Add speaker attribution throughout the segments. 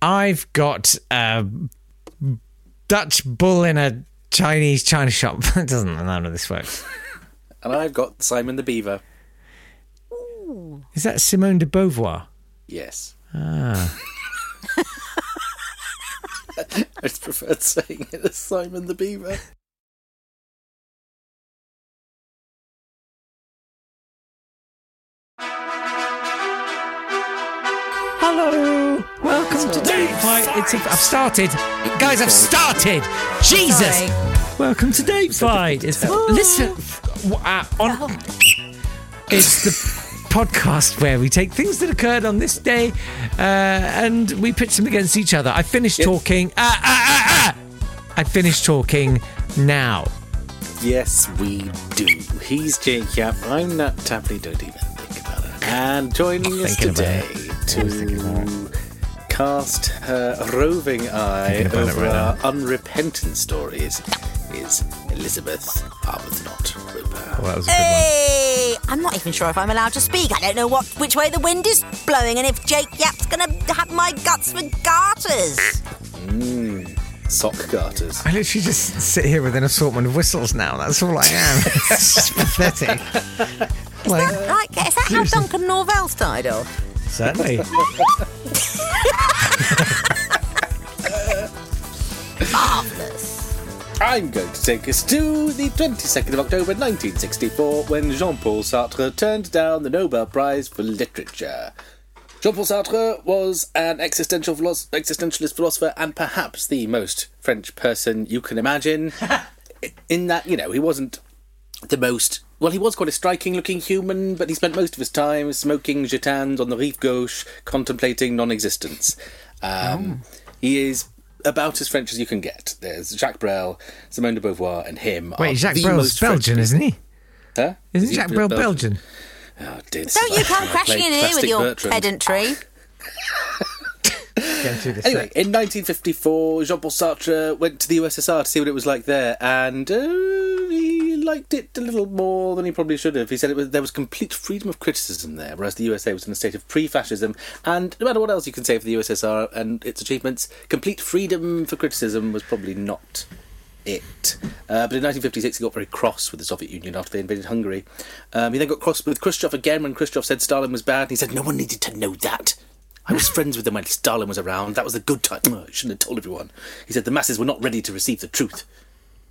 Speaker 1: I've got a Dutch bull in a Chinese china shop. That doesn't none of this works.
Speaker 2: And I've got Simon the Beaver.
Speaker 1: Is that Simone de Beauvoir?
Speaker 2: Yes.
Speaker 1: Ah.
Speaker 2: I just preferred saying it as Simon the Beaver.
Speaker 1: Welcome to Date Fight. It's a, I've started, guys. I've started. Jesus, welcome to Date Fight. It's the, listen uh, on. It's the podcast where we take things that occurred on this day uh, and we pitch them against each other. I finished talking. Ah, ah, ah, ah. I finished talking now.
Speaker 2: Yes, we do. He's Jake Yapp. I'm Nat Tapley. Don't even think about it. And joining us today to cast her roving eye
Speaker 1: Thinking about it
Speaker 2: over
Speaker 1: right
Speaker 2: our unrepentant stories is Elizabeth Arbuthnot Roper.
Speaker 1: Well, oh, that was a good
Speaker 3: Hey! I'm not even sure if I'm allowed to speak. I don't know what which way the wind is blowing and if Jake Yapp's gonna have my guts for garters.
Speaker 2: Hmm, sock garters.
Speaker 1: I literally just sit here with an assortment of whistles now. That's all I am. it's just pathetic. Like,
Speaker 3: Right, is that how Duncan Norvelle's died off?
Speaker 1: certainly.
Speaker 3: Marvellous.
Speaker 2: I'm going to take us to the 22nd of October 1964 when Jean Paul Sartre turned down the Nobel Prize for Literature. Jean Paul Sartre was an existential philosoph- existentialist philosopher and perhaps the most French person you can imagine. In that, you know, he wasn't the most. Well, he was quite a striking looking human, but he spent most of his time smoking Gitanes on the Rive Gauche, contemplating non existence. Um, He is about as French as you can get. There's Jacques Brel, Simone de Beauvoir, and him.
Speaker 1: Wait, Jacques
Speaker 2: the
Speaker 1: Brel's
Speaker 2: most French
Speaker 1: Belgian, isn't he?
Speaker 2: Huh?
Speaker 1: Isn't
Speaker 2: Is
Speaker 1: Jacques Brel
Speaker 2: Belgian?
Speaker 1: Belgian?
Speaker 2: Oh, dear, this
Speaker 3: Don't you come crashing in here with your
Speaker 2: Bertrand.
Speaker 3: pedantry.
Speaker 1: Getting through this
Speaker 2: Anyway,
Speaker 1: set.
Speaker 2: in 1954, Jean Paul Sartre went to the USSR to see what it was like there, and uh, he liked it a little more than he probably should have. He said it was, there was complete freedom of criticism there, whereas the USA was in a state of pre fascism, and no matter what else you can say for the USSR and its achievements, complete freedom for criticism was probably not it. Uh, but in 1956, he got very cross with the Soviet Union after they invaded Hungary. Um, he then got cross with Khrushchev again when Khrushchev said Stalin was bad, and he said no one needed to know that. I was friends with them when Stalin was around. That was the good time. Oh, I shouldn't have told everyone. He said the masses were not ready to receive the truth.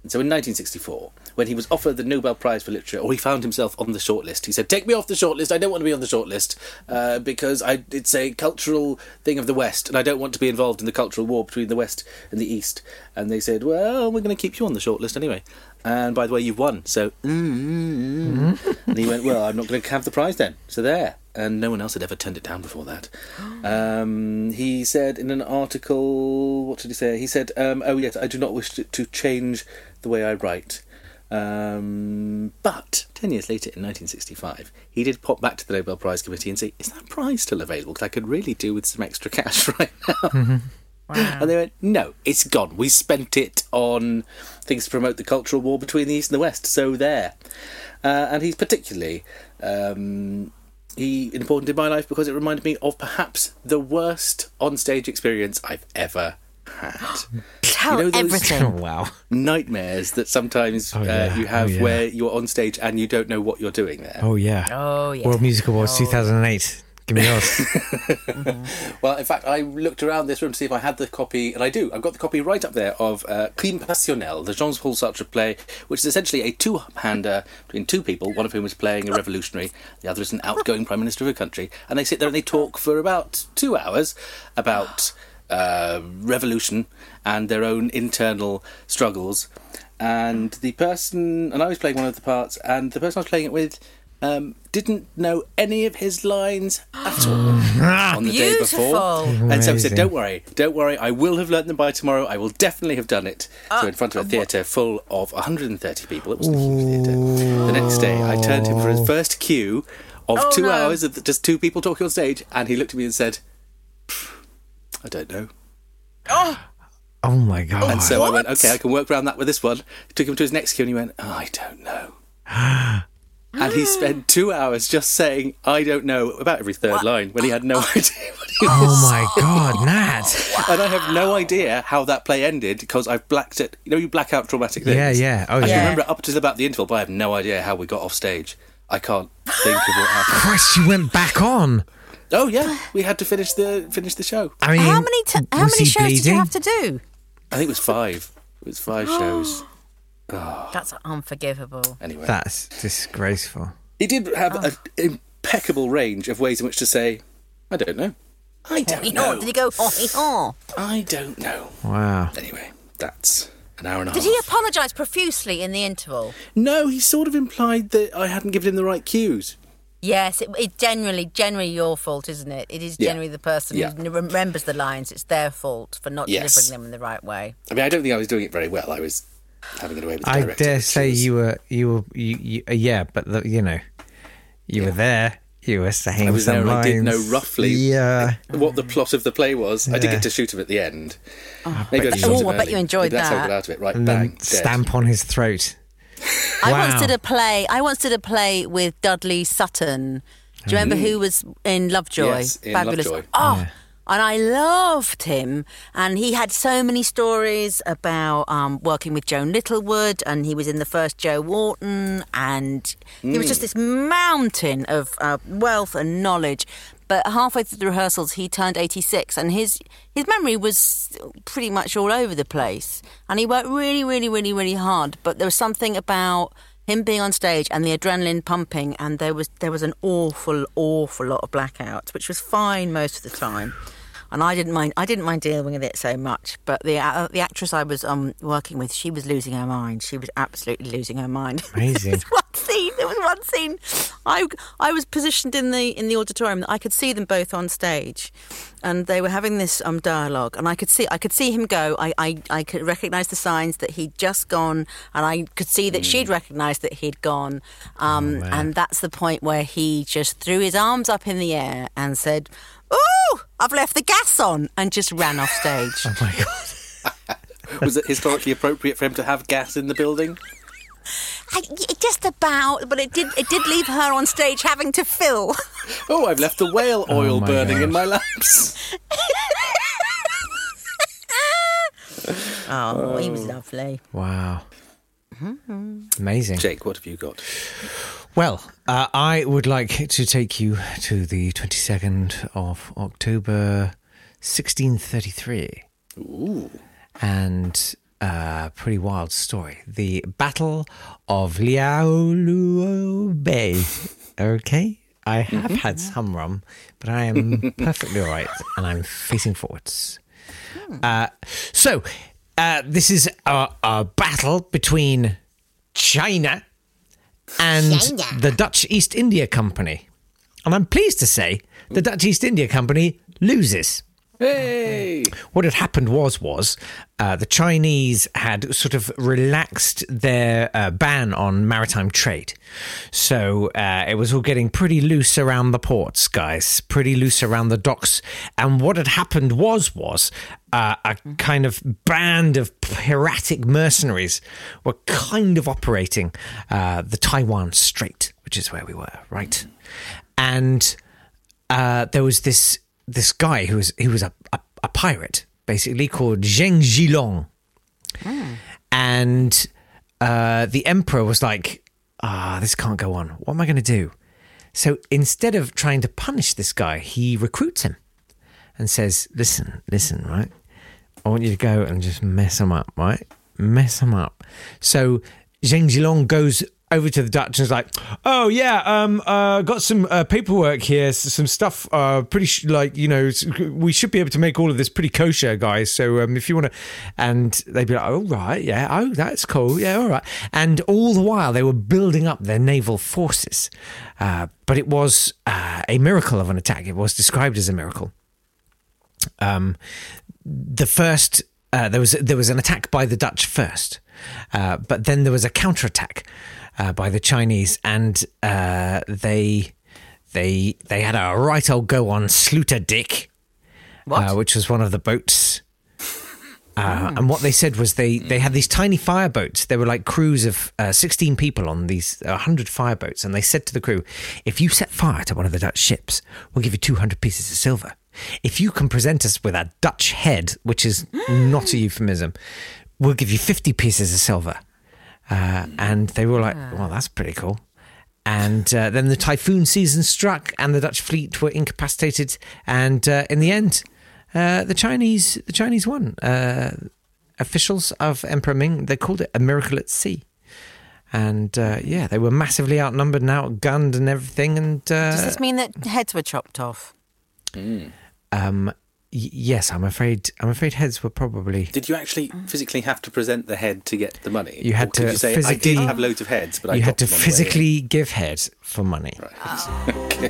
Speaker 2: So in 1964, when he was offered the Nobel Prize for Literature, or he found himself on the shortlist, he said, Take me off the shortlist. I don't want to be on the shortlist uh, because I, it's a cultural thing of the West, and I don't want to be involved in the cultural war between the West and the East. And they said, Well, we're going to keep you on the shortlist anyway. And by the way, you've won. So, mm and he went, Well, I'm not going to have the prize then. So there. And no one else had ever turned it down before that. Um, he said in an article, what did he say? He said, um, "Oh yes, I do not wish to, to change the way I write." Um, but ten years later, in 1965, he did pop back to the Nobel Prize Committee and say, "Is that prize still available? Because I could really do with some extra cash right now." And they went, "No, it's gone. We spent it on things to promote the cultural war between the East and the West. So there." Uh, and he's particularly um, he important in my life because it reminded me of perhaps the worst on-stage experience I've ever had.
Speaker 3: Tell
Speaker 2: You know those-
Speaker 3: everything.
Speaker 1: Oh, wow.
Speaker 2: Nightmares that sometimes
Speaker 1: Oh,
Speaker 2: uh, you have
Speaker 1: Oh, yeah.
Speaker 2: where you're on stage and you don't know what you're doing there.
Speaker 1: Oh, yeah.
Speaker 3: Oh, yeah.
Speaker 1: World Music Awards 2008. Give me yours.
Speaker 2: Well, in fact, I looked around this room to see if I had the copy, and I do. I've got the copy right up there of uh, Crime Passionnel, the Jean Paul Sartre play, which is essentially a two-hander between two people, one of whom is playing a revolutionary, the other is an outgoing prime minister of a country, and they sit there and they talk for about two hours about uh, revolution and their own internal struggles. And the person, and I was playing one of the parts, and the person I was playing it with. Um, didn't know any of his lines at all on the day before.
Speaker 3: Beautiful.
Speaker 2: And so he said, "Don't worry, don't worry. I will have learnt them by tomorrow. I will definitely have done it." so in front of a theatre full of 130 people, it was a huge theatre. The next day, I turned to him for his first cue of
Speaker 3: Oh,
Speaker 2: two
Speaker 3: no.
Speaker 2: hours of just two people talking on stage, and he looked at me and said, "I don't know."
Speaker 1: Oh, my God.
Speaker 2: And so I went, "Okay, I can work around that with this one." Took him to his next cue, and he went, oh, "I don't know." and he spent two hours just saying "I don't know" about every third line when he had no idea what he
Speaker 1: oh was doing. Oh my God, Nat.
Speaker 2: and I have no idea how that play ended because I've blacked it. You know, you black out traumatic things.
Speaker 1: Yeah, yeah. Oh,
Speaker 2: I can
Speaker 1: yeah.
Speaker 2: remember up to about the interval, but I have no idea how we got off stage. I can't think of what happened.
Speaker 1: Christ, you went back on.
Speaker 2: Oh yeah, we had to finish the finish the show.
Speaker 1: I mean,
Speaker 3: How many t- how many
Speaker 1: he
Speaker 3: shows did you have to do?
Speaker 2: I think it was five. It was five shows.
Speaker 3: That's unforgivable.
Speaker 2: Anyway,
Speaker 1: That's disgraceful.
Speaker 2: he did have oh. an impeccable range of ways in which to say, "I don't know, I don't
Speaker 3: Oh,
Speaker 2: know,
Speaker 3: did he go? Oh, he- oh.
Speaker 2: I don't know."
Speaker 1: Wow.
Speaker 2: Anyway, that's an hour and a
Speaker 3: Did
Speaker 2: half.
Speaker 3: Did he apologise profusely in the interval?
Speaker 2: No, he sort of implied that I hadn't given him the right cues.
Speaker 3: Yes, it, it's generally generally your fault, isn't it? It is
Speaker 2: Yeah.
Speaker 3: generally the person
Speaker 2: Yeah.
Speaker 3: who remembers the lines. It's their fault for not
Speaker 2: Yes.
Speaker 3: delivering them in the right way.
Speaker 2: I mean, I don't think I was doing it very well. I was having it away with the
Speaker 1: I dare say
Speaker 2: was-
Speaker 1: you were, you were, you, you uh, yeah, but the, you know, you were there. You were saying
Speaker 2: I was
Speaker 1: some
Speaker 2: there and I did know roughly
Speaker 1: Yeah.
Speaker 2: what the plot of the play was. I did get to shoot him at the end.
Speaker 1: bet
Speaker 2: Maybe I
Speaker 1: you
Speaker 2: shot
Speaker 1: did.
Speaker 2: him
Speaker 3: Oh, I bet you enjoyed
Speaker 2: Maybe That's how I
Speaker 3: that.
Speaker 2: got out of it. Right,
Speaker 1: And
Speaker 2: bang,
Speaker 1: then
Speaker 2: dead.
Speaker 1: stamp on his throat.
Speaker 3: I
Speaker 1: Wow.
Speaker 3: once did a play. I once did a play with Dudley Sutton. Do you remember who was in Lovejoy?
Speaker 2: Yes, in
Speaker 3: Fabulous.
Speaker 2: Lovejoy.
Speaker 3: Oh,
Speaker 1: Yeah.
Speaker 3: And I loved him. And he had so many stories about um, working with Joan Littlewood, and he was in the first Joe Orton, and he was just this mountain of uh, wealth and knowledge. But halfway through the rehearsals, he turned 86, and his his memory was pretty much all over the place. And he worked really, really, really, really hard. But there was something about him being on stage and the adrenaline pumping, and there was there was an awful, awful lot of blackouts, which was fine most of the time. And I didn't mind. I didn't mind dealing with it so much. But the uh, the actress I was um, working with, she was losing her mind. She was absolutely losing her mind.
Speaker 1: Amazing.
Speaker 3: There was one scene. There was one scene. I I was positioned in the in the auditorium. I could see them both on stage, and they were having this um, dialogue. And I could see I could see him go. I, I I could recognise the signs that he'd just gone, and I could see that she'd recognised that he'd gone. Um, and that's the point where he just threw his arms up in the air and said. Ooh, I've left the gas on and just ran off stage.
Speaker 1: Oh my god.
Speaker 2: Was it historically appropriate for him to have gas in the building?
Speaker 3: I, just about, but it did. It did leave her on stage having to fill.
Speaker 2: Oh, I've left the whale oil
Speaker 1: my
Speaker 2: burning in
Speaker 1: gosh.
Speaker 2: my lamps.
Speaker 3: Oh, he was lovely.
Speaker 1: Wow.
Speaker 3: Mm-hmm.
Speaker 1: Amazing.
Speaker 2: Jake, what have you got?
Speaker 1: Well, uh, I would like to take you to the 22nd of October, 1633.
Speaker 2: Ooh.
Speaker 1: And a pretty wild story. The Battle of Liaoluo Bay. Okay? I have had some rum, but I am perfectly all right, and I'm facing forwards. Uh, so, uh, this is a, a battle between China and
Speaker 3: China.
Speaker 1: the Dutch East India Company. And I'm pleased to say the Dutch East India Company loses.
Speaker 2: Hey!
Speaker 1: What had happened was was uh, the Chinese had sort of relaxed their uh, ban on maritime trade, so uh, it was all getting pretty loose around the ports, guys, pretty loose around the docks. And what had happened was was uh, a kind of band of piratic mercenaries were kind of operating uh, the Taiwan Strait, which is where we were, right? And uh, there was this this guy who was he was a, a, a pirate basically called Zheng Zhilong, and uh, the emperor was like, "Ah, this can't go on. What am I going to do?" So instead of trying to punish this guy, he recruits him and says, "Listen, listen, right? I want you to go and just mess him up, right? Mess him up." So Zheng Zhilong goes over to the Dutch and is like, "Oh yeah, um, uh, got some uh, paperwork here, some stuff. Uh, pretty sh- like you know, we should be able to make all of this pretty kosher, guys. So um, if you want to," and they'd be like, "Oh right, yeah, oh that's cool, yeah, all right." And all the while they were building up their naval forces, uh, but it was uh, a miracle of an attack. It was described as a miracle um, the first uh, there was there was an attack by the Dutch first, uh, but then there was a counterattack uh, by the Chinese, and uh, they they they had a right old go on Slooterdijk, uh, which was one of the boats. Uh, And what they said was they, they had these tiny fireboats. They were like crews of uh, 16 people on these uh, 100 fireboats. And they said to the crew, if you set fire to one of the Dutch ships, we'll give you 200 pieces of silver. if you can present us with a Dutch head, which is not a euphemism, we'll give you 50 pieces of silver. Uh, and they were like, well, that's pretty cool. And uh, then the typhoon season struck, and the Dutch fleet were incapacitated. And uh, in the end, uh, the Chinese the Chinese won. Uh, officials of Emperor Ming they called it a miracle at sea. And uh, yeah, they were massively outnumbered and outgunned and everything. And uh,
Speaker 3: Does this mean that heads were chopped off?
Speaker 1: um, y- yes, I'm afraid I'm afraid heads were probably
Speaker 2: Did you actually physically have to present the head to get the money?
Speaker 1: You had to
Speaker 2: you say, I did have loads of heads, but I
Speaker 1: you had to
Speaker 2: them on the way in."
Speaker 1: physically give head for money.
Speaker 2: Okay,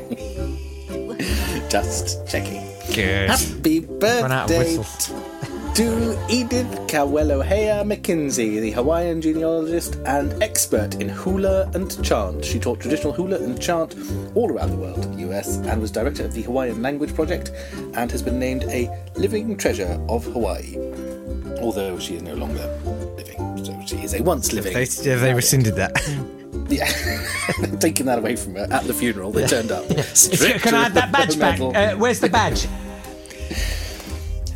Speaker 2: Just checking.
Speaker 1: Good.
Speaker 2: Happy
Speaker 1: Run out of
Speaker 2: birthday. To Edith Kawelohea McKinzie, the Hawaiian genealogist and expert in hula and chant. She taught traditional hula and chant all around the world, the US, and was director of the Hawaiian Language Project and has been named a living treasure of Hawaii. Although she is no longer living, so she is a once living.
Speaker 1: They, have they rescinded that?
Speaker 2: Yeah, taking that away from her at the funeral. They turned up.
Speaker 1: Can I have that badge back? Uh, where's the badge?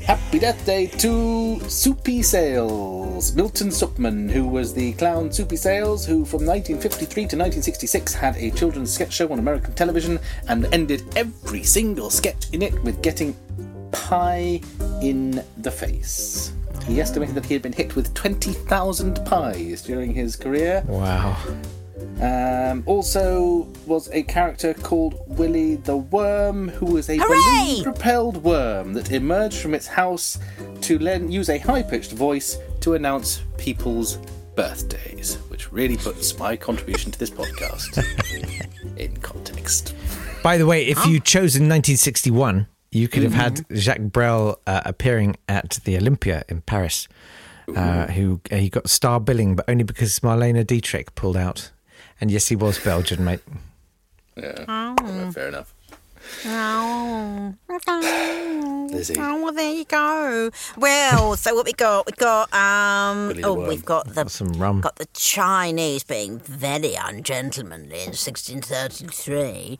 Speaker 2: Happy birthday to Soupy Sales, Milton Supman, who was the clown Soupy Sales, who from 1953 to 1966 had a children's sketch show on American television and ended every single sketch in it with getting pie in the face. He estimated that he had been hit with 20,000 pies during his career.
Speaker 1: Wow.
Speaker 2: Um, also was a character called Willy the Worm, who was a balloon-propelled worm that emerged from its house to len- use a high-pitched voice to announce people's birthdays, which really puts my contribution to this podcast in context.
Speaker 1: By the way, if you chose in 1961, you could have had
Speaker 2: Mm-hmm.
Speaker 1: Jacques Brel uh, appearing at the Olympia in Paris. Uh, who uh, he got star billing, but only because Marlene Dietrich pulled out. And yes, he was Belgian, mate.
Speaker 2: Yeah,
Speaker 3: Oh.
Speaker 2: fair enough.
Speaker 3: Oh.
Speaker 2: Lizzie.
Speaker 3: Oh, well, there you go. Well, so what we got? We got um.
Speaker 2: Willy the
Speaker 3: Oh,
Speaker 2: Worm.
Speaker 3: we've got the
Speaker 1: Some rum.
Speaker 3: got the Chinese being very ungentlemanly in 1633,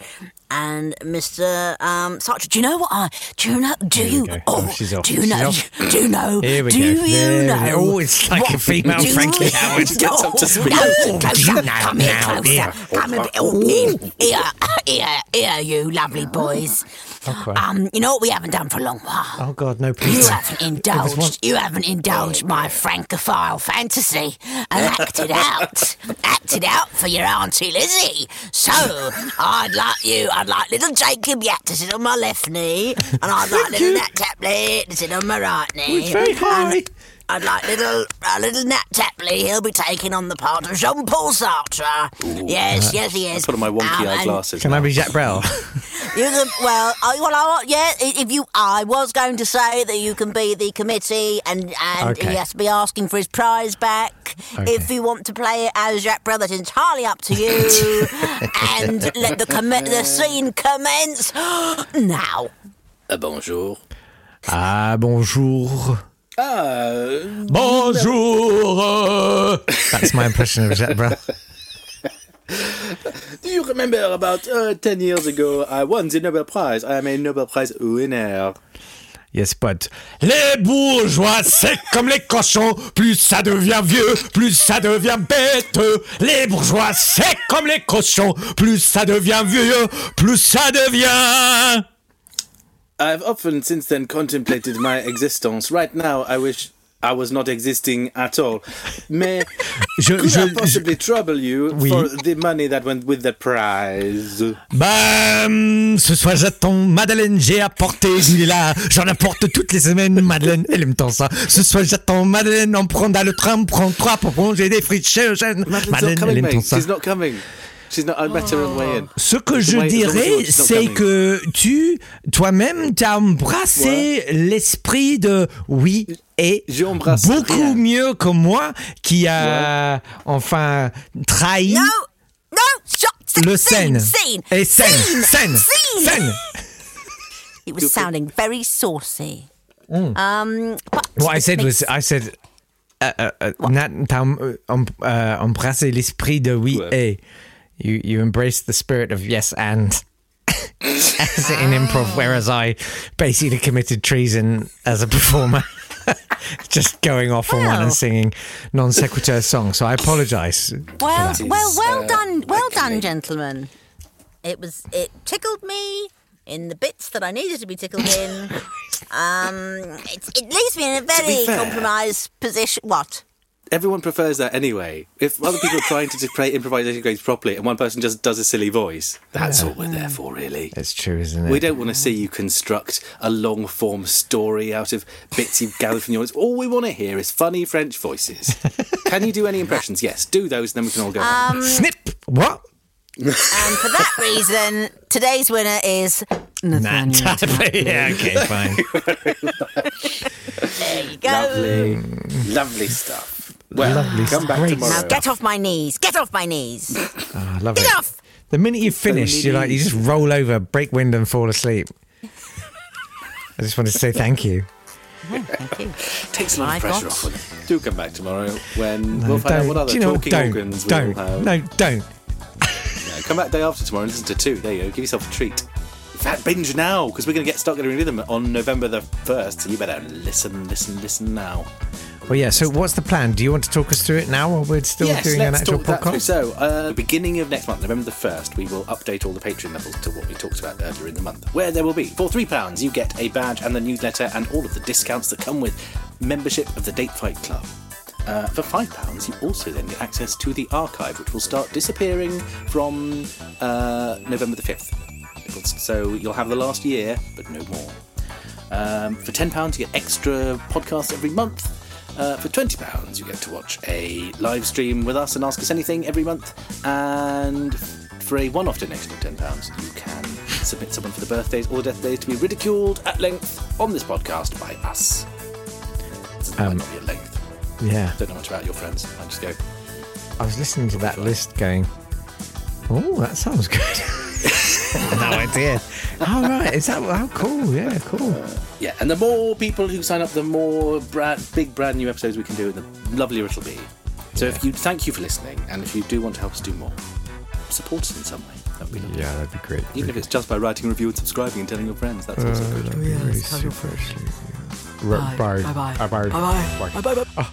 Speaker 3: and Mr. Um, Sartre. Do you know what I? Do you know? Do
Speaker 1: Here we
Speaker 3: you?
Speaker 1: go.
Speaker 3: Oh,
Speaker 1: Oh, she's off.
Speaker 3: do you
Speaker 1: She's
Speaker 3: know?
Speaker 1: off.
Speaker 3: Do you know?
Speaker 1: Here we
Speaker 3: do
Speaker 1: go.
Speaker 3: you
Speaker 1: There we
Speaker 3: know?
Speaker 1: Oh, it's like a female
Speaker 3: do you-
Speaker 1: Frankie Howerd.
Speaker 3: No,
Speaker 2: up to speed.
Speaker 3: no,
Speaker 1: Oh,
Speaker 3: closer. Come here,
Speaker 1: now,
Speaker 3: closer. Come a bit. Oh. Here, here, here, you lovely boys.
Speaker 1: Okay.
Speaker 3: Um, you know what we haven't done for a long while.
Speaker 1: Oh God, no, Please, You
Speaker 3: haven't indulged. You haven't indulged my francophile fantasy and acted out, acted out for your auntie Lizzie. So I'd like you. I'd like little Jacob Yatt to sit on my left knee, and I'd like little Nat Tapley to sit on my right knee.
Speaker 1: It's very high.
Speaker 3: And I'd like little uh, little Nat Tapley. He'll be taking on the part of Jean Paul Sartre. Yes, yes, he is.
Speaker 2: Put on my wonky
Speaker 3: Um,
Speaker 2: eye glasses.
Speaker 1: Can
Speaker 2: now.
Speaker 1: I be Jacques Brel?
Speaker 3: you can, well, I, well, I, yeah. If you, I was going to say that you can be the committee, and and
Speaker 1: Okay.
Speaker 3: he has to be asking for his prize back.
Speaker 1: Okay.
Speaker 3: If you want to play it as Jacques Brel, that's entirely up to you. and let the com- the scene commence now.
Speaker 2: Uh, bonjour.
Speaker 1: ah, bonjour.
Speaker 2: Ah,
Speaker 1: Bonjour. That's my impression of Jacques Brel.
Speaker 2: do you remember about uh, 10 years ago I won the Nobel Prize? I am a Nobel Prize winner.
Speaker 1: Yes, but les bourgeois, c'est comme les cochons. Plus ça devient vieux, plus ça devient bête. Les bourgeois, c'est comme les cochons. Plus ça devient vieux, plus ça devient.
Speaker 2: I've often since then contemplated my existence. Right now, I wish I was not existing at all. Mais
Speaker 1: Je,
Speaker 2: could
Speaker 1: je,
Speaker 2: I possibly trouble you
Speaker 1: Oui.
Speaker 2: for the money that went with the prize?
Speaker 1: Bam Ce soir j'attends Madeleine, j'ai apporté du là. J'en apporte toutes les semaines, Madeleine, elle aime tant ça. Ce soir j'attends Madeleine, on prendra le train, prend trois pour manger des frites chez Eugène. Madeleine,
Speaker 2: not
Speaker 1: elle aime tant ça.
Speaker 2: She's not coming. She's not. I met her on the way in.
Speaker 1: Ce que je dirais, c'est que tu, toi-même, t'as embrassé l'esprit de oui et beaucoup
Speaker 2: rien.
Speaker 1: mieux que moi qui a enfin trahi
Speaker 3: No, no,
Speaker 1: le scène.
Speaker 3: scene,
Speaker 1: Et scène, scène, scène.
Speaker 3: It was sounding very saucy. Um, but
Speaker 1: What I said was, I said, uh, uh, uh, Nat, t'as um, um, uh, embrassé l'esprit de oui
Speaker 2: Ouais.
Speaker 1: et. You, you embraced the spirit of yes and. As in improv, whereas I basically committed treason as a performer. Just going off on one and singing non sequitur songs. So I apologise.
Speaker 3: Well, well, well
Speaker 2: uh,
Speaker 3: done, well done,
Speaker 2: okay.
Speaker 3: gentlemen. It was it tickled me in the bits that I needed to be tickled in. um, it, it leaves me in a very compromised position. What?
Speaker 2: Everyone prefers that anyway. If other people are trying to play improvisation games properly and one person just does a silly voice, that's all we're there for, really.
Speaker 1: It's true, isn't it?
Speaker 2: We don't want to see you construct a long form story out of bits you've gathered from the audience. All we want to hear is funny French voices. Can you do any impressions? Yes, do those, and then we can all go. home.
Speaker 1: Snip! What?
Speaker 3: And for that reason, today's winner is Nathaniel.
Speaker 1: Nat. yeah, okay, fine.
Speaker 3: There you go.
Speaker 2: lovely, lovely stuff. Well,
Speaker 1: Lovely
Speaker 2: come back
Speaker 1: stuff.
Speaker 2: tomorrow.
Speaker 3: Now get off my knees. Get off my knees.
Speaker 1: Oh, I love
Speaker 3: Get
Speaker 1: it.
Speaker 3: off.
Speaker 1: The minute you finish, you're like, you just roll over, break wind, and fall asleep. I just wanted to say thank you.
Speaker 3: Oh, thank you.
Speaker 2: Takes a lot
Speaker 3: My
Speaker 2: of pressure off. When do come back tomorrow when
Speaker 1: No,
Speaker 2: we'll find out
Speaker 1: don't.
Speaker 2: what other
Speaker 1: Do you know what?
Speaker 2: talking
Speaker 1: Don't.
Speaker 2: organs
Speaker 1: don't.
Speaker 2: we'll have.
Speaker 1: No, don't.
Speaker 2: Yeah, come back day after tomorrow and listen to two. There you go. Give yourself a treat. Fat binge now because we're going to get start getting rid of them on November the first. So you better listen, listen, listen now.
Speaker 1: Well, yeah. So, what's the plan? Do you want to talk us through it now, or we're still
Speaker 2: yes,
Speaker 1: doing an actual
Speaker 2: talk that
Speaker 1: podcast?
Speaker 2: So, uh, beginning of next month, November the 1st, we will update all the Patreon levels to what we talked about earlier in the month, where there will be, for £3, you get a badge and the newsletter and all of the discounts that come with membership of the Date Fight Club. Uh, for £5, you also then get access to the archive, which will start disappearing from uh, November the 5th. So you'll have the last year, but no more. Um, for £10, you get extra podcasts every month. Uh, for £20, you get to watch a live stream with us and ask us anything every month. And for a one off donation of £10, you can submit someone for the birthdays or the death days to be ridiculed at length on this podcast by us.
Speaker 1: Um,
Speaker 2: not be at length.
Speaker 1: Yeah.
Speaker 2: Don't know much about your friends. I just go,
Speaker 1: I was listening to that list going, oh, that sounds good. no idea. Oh, right. Is that how cool? Yeah, cool.
Speaker 2: yeah. And the more people who sign up, the more brand, big brand new episodes we can do, and the lovelier it'll be. So if you thank you for listening, and if you do want to help us do more, support us in some way. That would be lovely.
Speaker 1: Yeah, that'd be great.
Speaker 2: Even if it's just by writing a review and subscribing and telling your friends, that's also uh, good.
Speaker 1: That'd be really super, actually. Bye. Bye. Bye. Bye. Bye. Bye. Bye.